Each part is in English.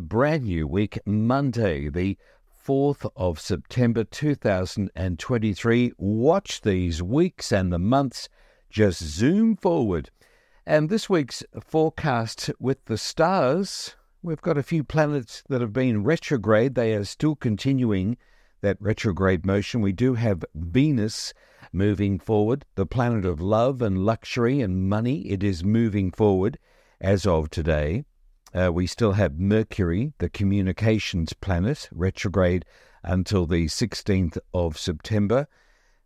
brand new week, Monday, the 4th of September 2023. Watch these weeks and the months just zoom forward. And this week's forecast with the stars, we've got a few planets that have been retrograde. They are still continuing that retrograde motion. We do have Venus moving forward, the planet of love and luxury and money. It is moving forward as of today. Uh, we still have Mercury, the communications planet, retrograde until the 16th of September.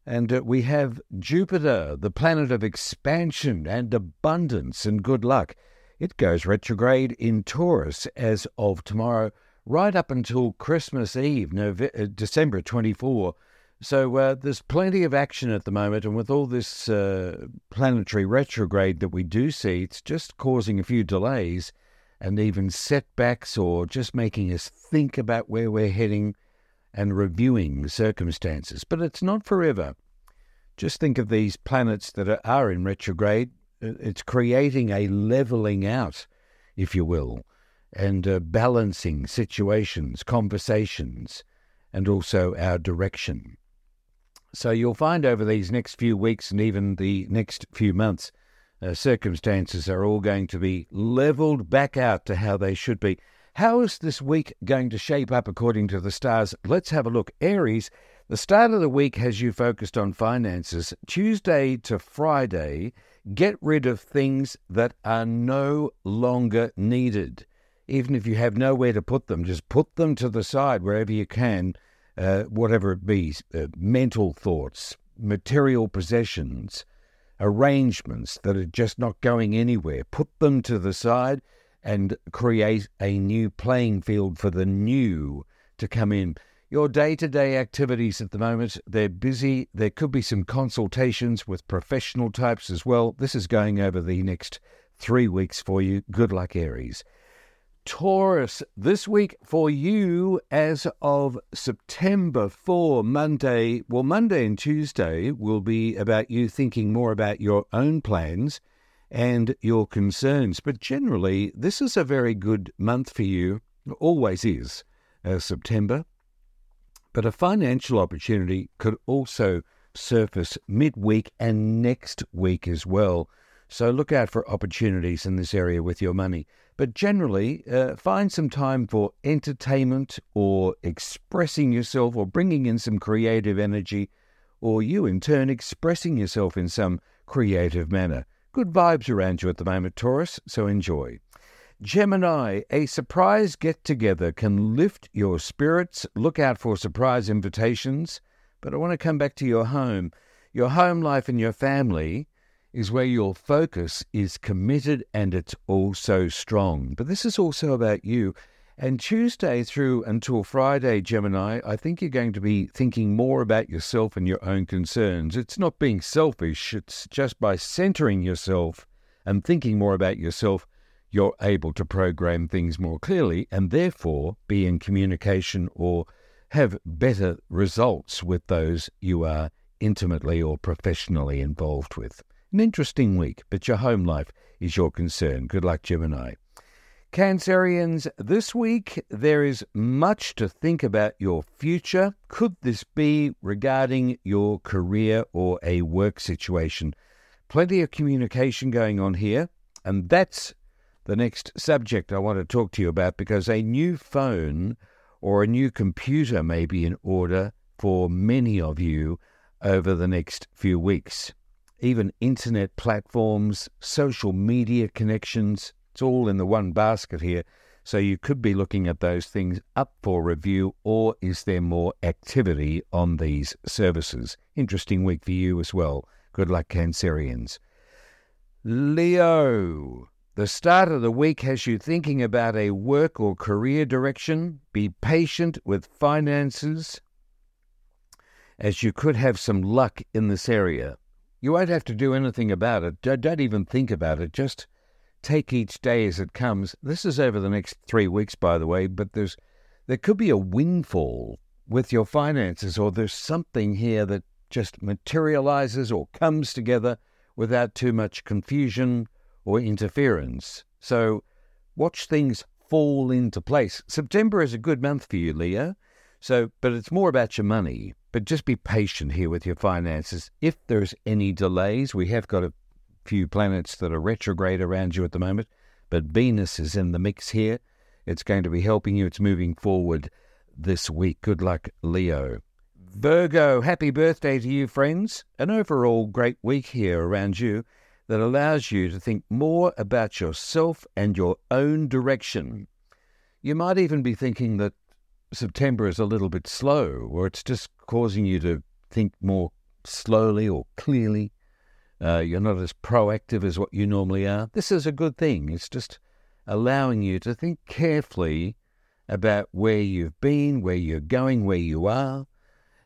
And uh, we have Jupiter, the planet of expansion and abundance and good luck. It goes retrograde in Taurus as of tomorrow, right up until Christmas Eve, November, uh, December 24. So uh, there's plenty of action at the moment, and with all this uh, planetary retrograde that we do see, it's just causing a few delays and even setbacks, or just making us think about where we're heading and reviewing circumstances. But it's not forever. Just think of these planets that are, are in retrograde. It's creating a leveling out, if you will, and uh, balancing situations, conversations, and also our direction. So you'll find over these next few weeks and even the next few months, uh, circumstances are all going to be leveled back out to how they should be. How is this week going to shape up according to the stars? Let's have a look. Aries, the start of the week has you focused on finances. Tuesday to Friday, get rid of things that are no longer needed. Even if you have nowhere to put them, just put them to the side wherever you can, uh, whatever it be uh, mental thoughts, material possessions, arrangements that are just not going anywhere. Put them to the side and create a new playing field for the new to come in. Your day to day activities at the moment, they're busy. There could be some consultations with professional types as well. This is going over the next three weeks for you. Good luck, Aries. Taurus, this week for you as of September 4, Monday, well, Monday and Tuesday will be about you thinking more about your own plans and your concerns. But generally, this is a very good month for you, always is, uh, September. But a financial opportunity could also surface midweek and next week as well. So look out for opportunities in this area with your money. But generally, uh, find some time for entertainment or expressing yourself or bringing in some creative energy, or you in turn expressing yourself in some creative manner. Good vibes around you at the moment, Taurus, so enjoy. Gemini, a surprise get together can lift your spirits. Look out for surprise invitations. But I want to come back to your home. Your home life and your family is where your focus is committed and it's also strong. But this is also about you. And Tuesday through until Friday, Gemini, I think you're going to be thinking more about yourself and your own concerns. It's not being selfish, it's just by centering yourself and thinking more about yourself, you're able to program things more clearly and therefore be in communication or have better results with those you are intimately or professionally involved with. An interesting week, but your home life is your concern. Good luck, Gemini. Cancerians, this week there is much to think about your future. Could this be regarding your career or a work situation? plenty of communication going on here, and that's the next subject I want to talk to you about because a new phone or a new computer may be in order for many of you over the next few weeks. Even internet platforms, social media connections, it's all in the one basket here. So you could be looking at those things up for review, or is there more activity on these services? Interesting week for you as well. Good luck, Cancerians. Leo, the start of the week has you thinking about a work or career direction. Be patient with finances, as you could have some luck in this area. You won't have to do anything about it. Don't even think about it. Just take each day as it comes. This is over the next three weeks, by the way, but there's there could be a windfall with your finances, or there's something here that just materializes or comes together without too much confusion or interference. So watch things fall into place. September is a good month for you, Leo. So, but it's more about your money. But just be patient here with your finances. If there's any delays, we have got a few planets that are retrograde around you at the moment, but Venus is in the mix here. It's going to be helping you. It's moving forward this week. Good luck, Leo. Virgo, happy birthday to you, friends. An overall great week here around you that allows you to think more about yourself and your own direction. You might even be thinking that September is a little bit slow, or it's just causing you to think more slowly or clearly. Uh, you're not as proactive as what you normally are. This is a good thing. It's just allowing you to think carefully about where you've been, where you're going, where you are.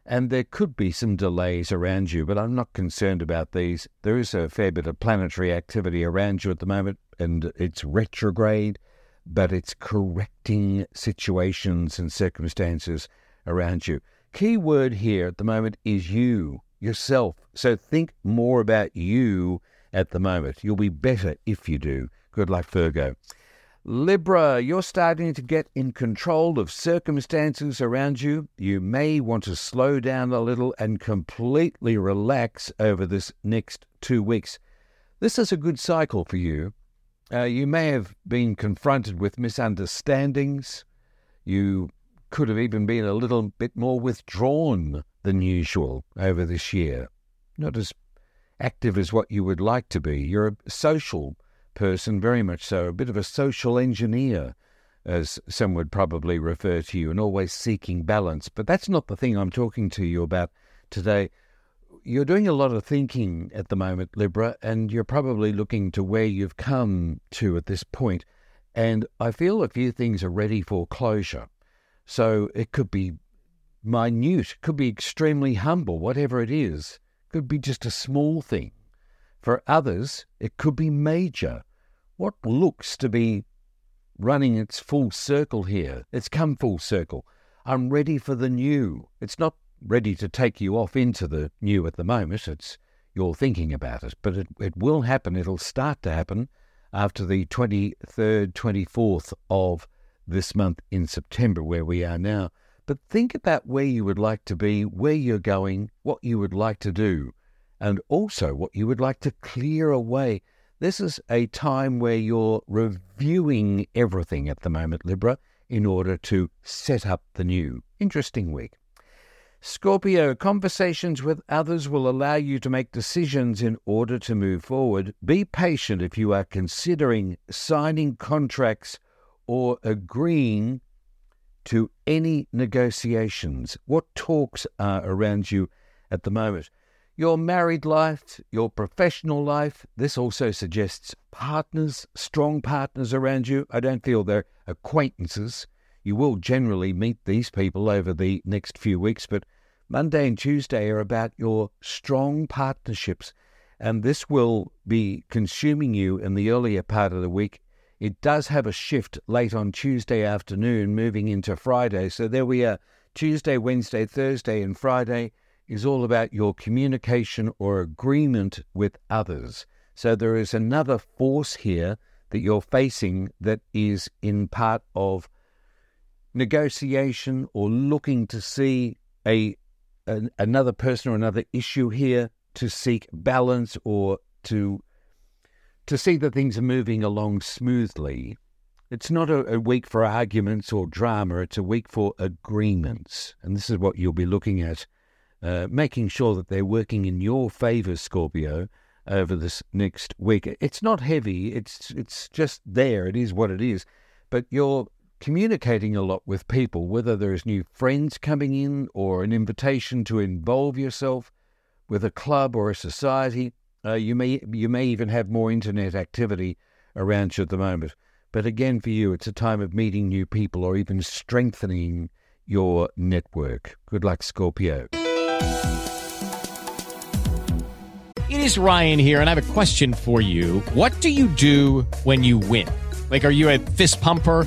And there could be some delays around you, but I'm not concerned about these. There is a fair bit of planetary activity around you at the moment, and it's retrograde, but it's correcting situations and circumstances around you. Key word here at the moment is you yourself. So think more about you at the moment. You'll be better if you do. Good luck, Virgo. Libra, you're starting to get in control of circumstances around you. You may want to slow down a little and completely relax over this next two weeks. This is a good cycle for you. Uh, you may have been confronted with misunderstandings. You could have even been a little bit more withdrawn than usual over this year. Not as active as what you would like to be. You're a social person, very much so, a bit of a social engineer, as some would probably refer to you, and always seeking balance. But that's not the thing I'm talking to you about today. You're doing a lot of thinking at the moment, Libra, and you're probably looking to where you've come to at this point. And I feel a few things are ready for closure. So it could be minute, could be extremely humble, whatever it is, could be just a small thing. For others, it could be major. What looks to be running its full circle here? It's come full circle. I'm ready for the new. It's not ready to take you off into the new at the moment. It's you're thinking about it, but it, it will happen. It'll start to happen after the 23rd, 24th of this month in September, where we are now. But think about where you would like to be, where you're going, what you would like to do, and also what you would like to clear away. This is a time where you're reviewing everything at the moment, Libra, in order to set up the new. Interesting week. Scorpio, conversations with others will allow you to make decisions in order to move forward. Be patient if you are considering signing contracts or agreeing to any negotiations? What talks are around you at the moment? Your married life, your professional life, this also suggests partners, strong partners around you. I don't feel they're acquaintances. You will generally meet these people over the next few weeks, but Monday and Tuesday are about your strong partnerships, and this will be consuming you in the earlier part of the week it does have a shift late on Tuesday afternoon, moving into Friday. So there we are. Tuesday, Wednesday, Thursday, and Friday is all about your communication or agreement with others. So there is another force here that you're facing that is in part of negotiation or looking to see a, a another person or another issue here to seek balance or to to see that things are moving along smoothly. It's not a, a week for arguments or drama. It's a week for agreements, and this is what you'll be looking at, uh, making sure that they're working in your favour, Scorpio, over this next week. It's not heavy. It's it's just there. It is what it is. But you're communicating a lot with people, whether there's new friends coming in or an invitation to involve yourself with a club or a society. Uh, you may you may even have more internet activity around you at the moment. But again, for you, it's a time of meeting new people or even strengthening your network. Good luck, Scorpio. It is Ryan here, and I have a question for you. What do you do when you win? Like, are you a fist pumper?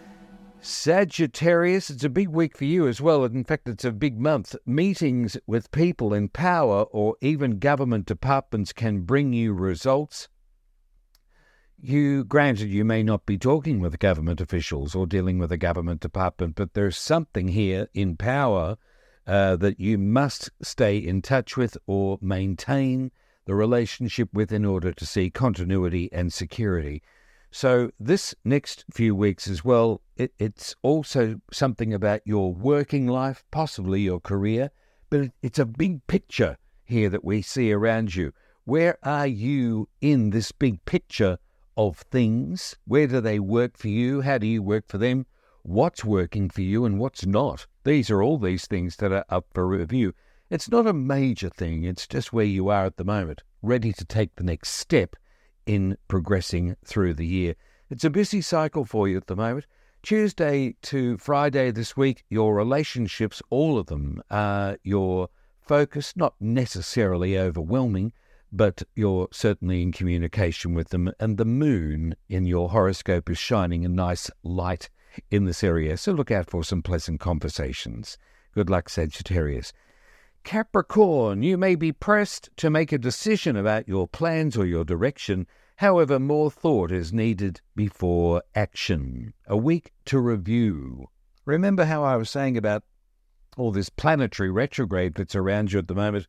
Sagittarius, it's a big week for you as well. In fact, it's a big month. Meetings with people in power or even government departments can bring you results. You, granted, you may not be talking with government officials or dealing with a government department, but there's something here in power uh, that you must stay in touch with or maintain the relationship with in order to see continuity and security. So, this next few weeks as well, it, it's also something about your working life, possibly your career, but it's a big picture here that we see around you. Where are you in this big picture of things? Where do they work for you? How do you work for them? What's working for you and what's not? These are all these things that are up for review. It's not a major thing, it's just where you are at the moment, ready to take the next step in progressing through the year. It's a busy cycle for you at the moment. Tuesday to Friday this week, your relationships, all of them, are your focus, not necessarily overwhelming, but you're certainly in communication with them. And the moon in your horoscope is shining a nice light in this area. So look out for some pleasant conversations. Good luck, Sagittarius. Capricorn, you may be pressed to make a decision about your plans or your direction. However, more thought is needed before action. A week to review. Remember how I was saying about all this planetary retrograde that's around you at the moment?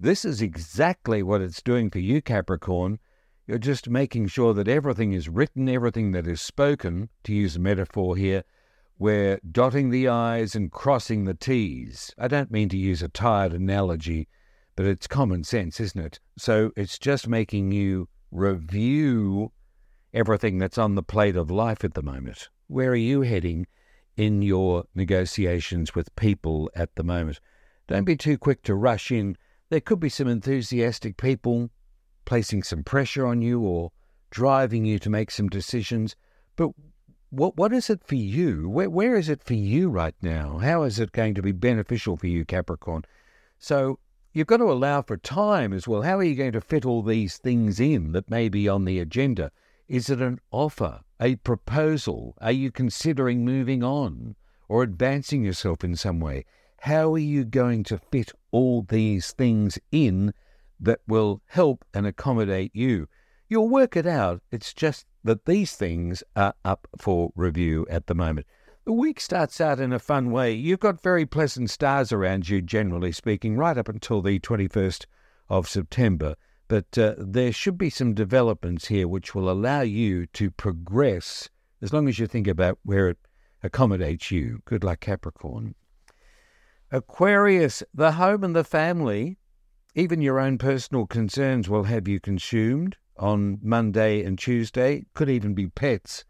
This is exactly what it's doing for you, Capricorn. You're just making sure that everything is written, everything that is spoken, to use a metaphor here, we're dotting the I's and crossing the T's. I don't mean to use a tired analogy, but it's common sense, isn't it? So it's just making you review everything that's on the plate of life at the moment. Where are you heading in your negotiations with people at the moment? Don't be too quick to rush in. There could be some enthusiastic people placing some pressure on you or driving you to make some decisions. But what what is it for you? Where where is it for you right now? How is it going to be beneficial for you, Capricorn? So you've got to allow for time as well. How are you going to fit all these things in that may be on the agenda? Is it an offer, a proposal? Are you considering moving on or advancing yourself in some way? How are you going to fit all these things in that will help and accommodate you? You'll work it out. It's just that these things are up for review at the moment. The week starts out in a fun way. You've got very pleasant stars around you, generally speaking, right up until the 21st of September. But uh, there should be some developments here which will allow you to progress as long as you think about where it accommodates you. Good luck, Capricorn. Aquarius, the home and the family, even your own personal concerns will have you consumed on Monday and Tuesday. Could even be pets.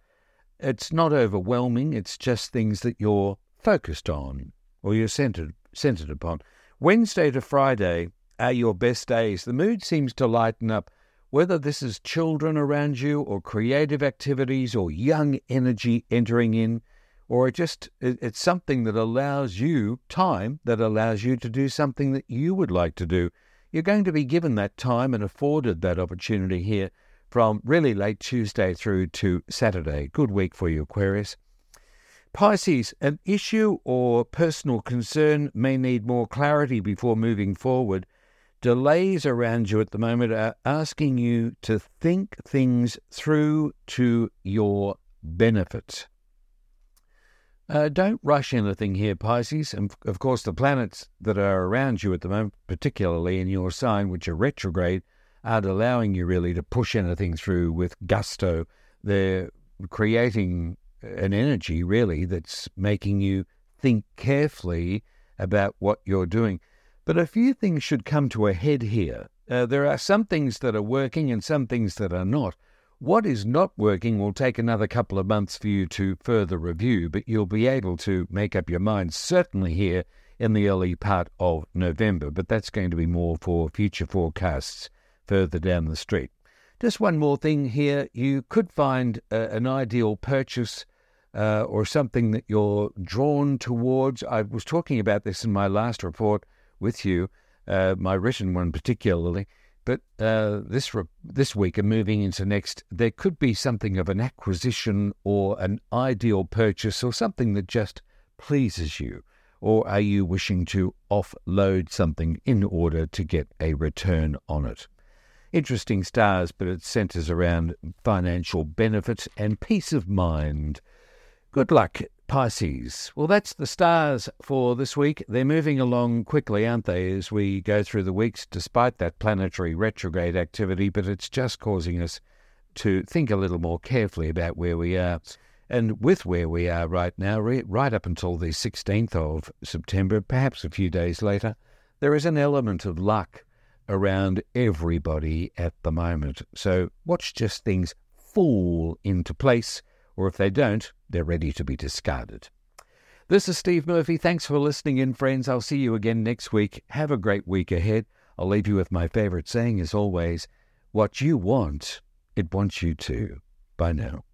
It's not overwhelming. It's just things that you're focused on or you're centered centered upon. Wednesday to Friday are your best days. The mood seems to lighten up. Whether this is children around you or creative activities or young energy entering in, or just it's something that allows you time that allows you to do something that you would like to do. You're going to be given that time and afforded that opportunity here from really late Tuesday through to Saturday. Good week for you, Aquarius. Pisces, an issue or personal concern may need more clarity before moving forward. Delays around you at the moment are asking you to think things through to your benefit. Uh, don't rush anything here, Pisces. And of course, the planets that are around you at the moment, particularly in your sign, which are retrograde, aren't allowing you really to push anything through with gusto. They're creating an energy, really, that's making you think carefully about what you're doing. But a few things should come to a head here. Uh, there are some things that are working and some things that are not. What is not working will take another couple of months for you to further review, but you'll be able to make up your mind certainly here in the early part of November. But that's going to be more for future forecasts further down the street. Just one more thing here. You could find uh, an ideal purchase uh, or something that you're drawn towards. I was talking about this in my last report with you, uh, my written one particularly. But uh, this re- this week and moving into next, there could be something of an acquisition or an ideal purchase or something that just pleases you. Or are you wishing to offload something in order to get a return on it? Interesting stars, but it centers around financial benefit and peace of mind. Good luck, Pisces. Well, that's the stars for this week. They're moving along quickly, aren't they, as we go through the weeks, despite that planetary retrograde activity, but it's just causing us to think a little more carefully about where we are. And with where we are right now, right up until the 16th of September, perhaps a few days later, there is an element of luck around everybody at the moment. So watch just things fall into place or if they don't, they're ready to be discarded. This is Steve Murphy. Thanks for listening in, friends. I'll see you again next week. Have a great week ahead. I'll leave you with my favorite saying, as always what you want, it wants you too. Bye now.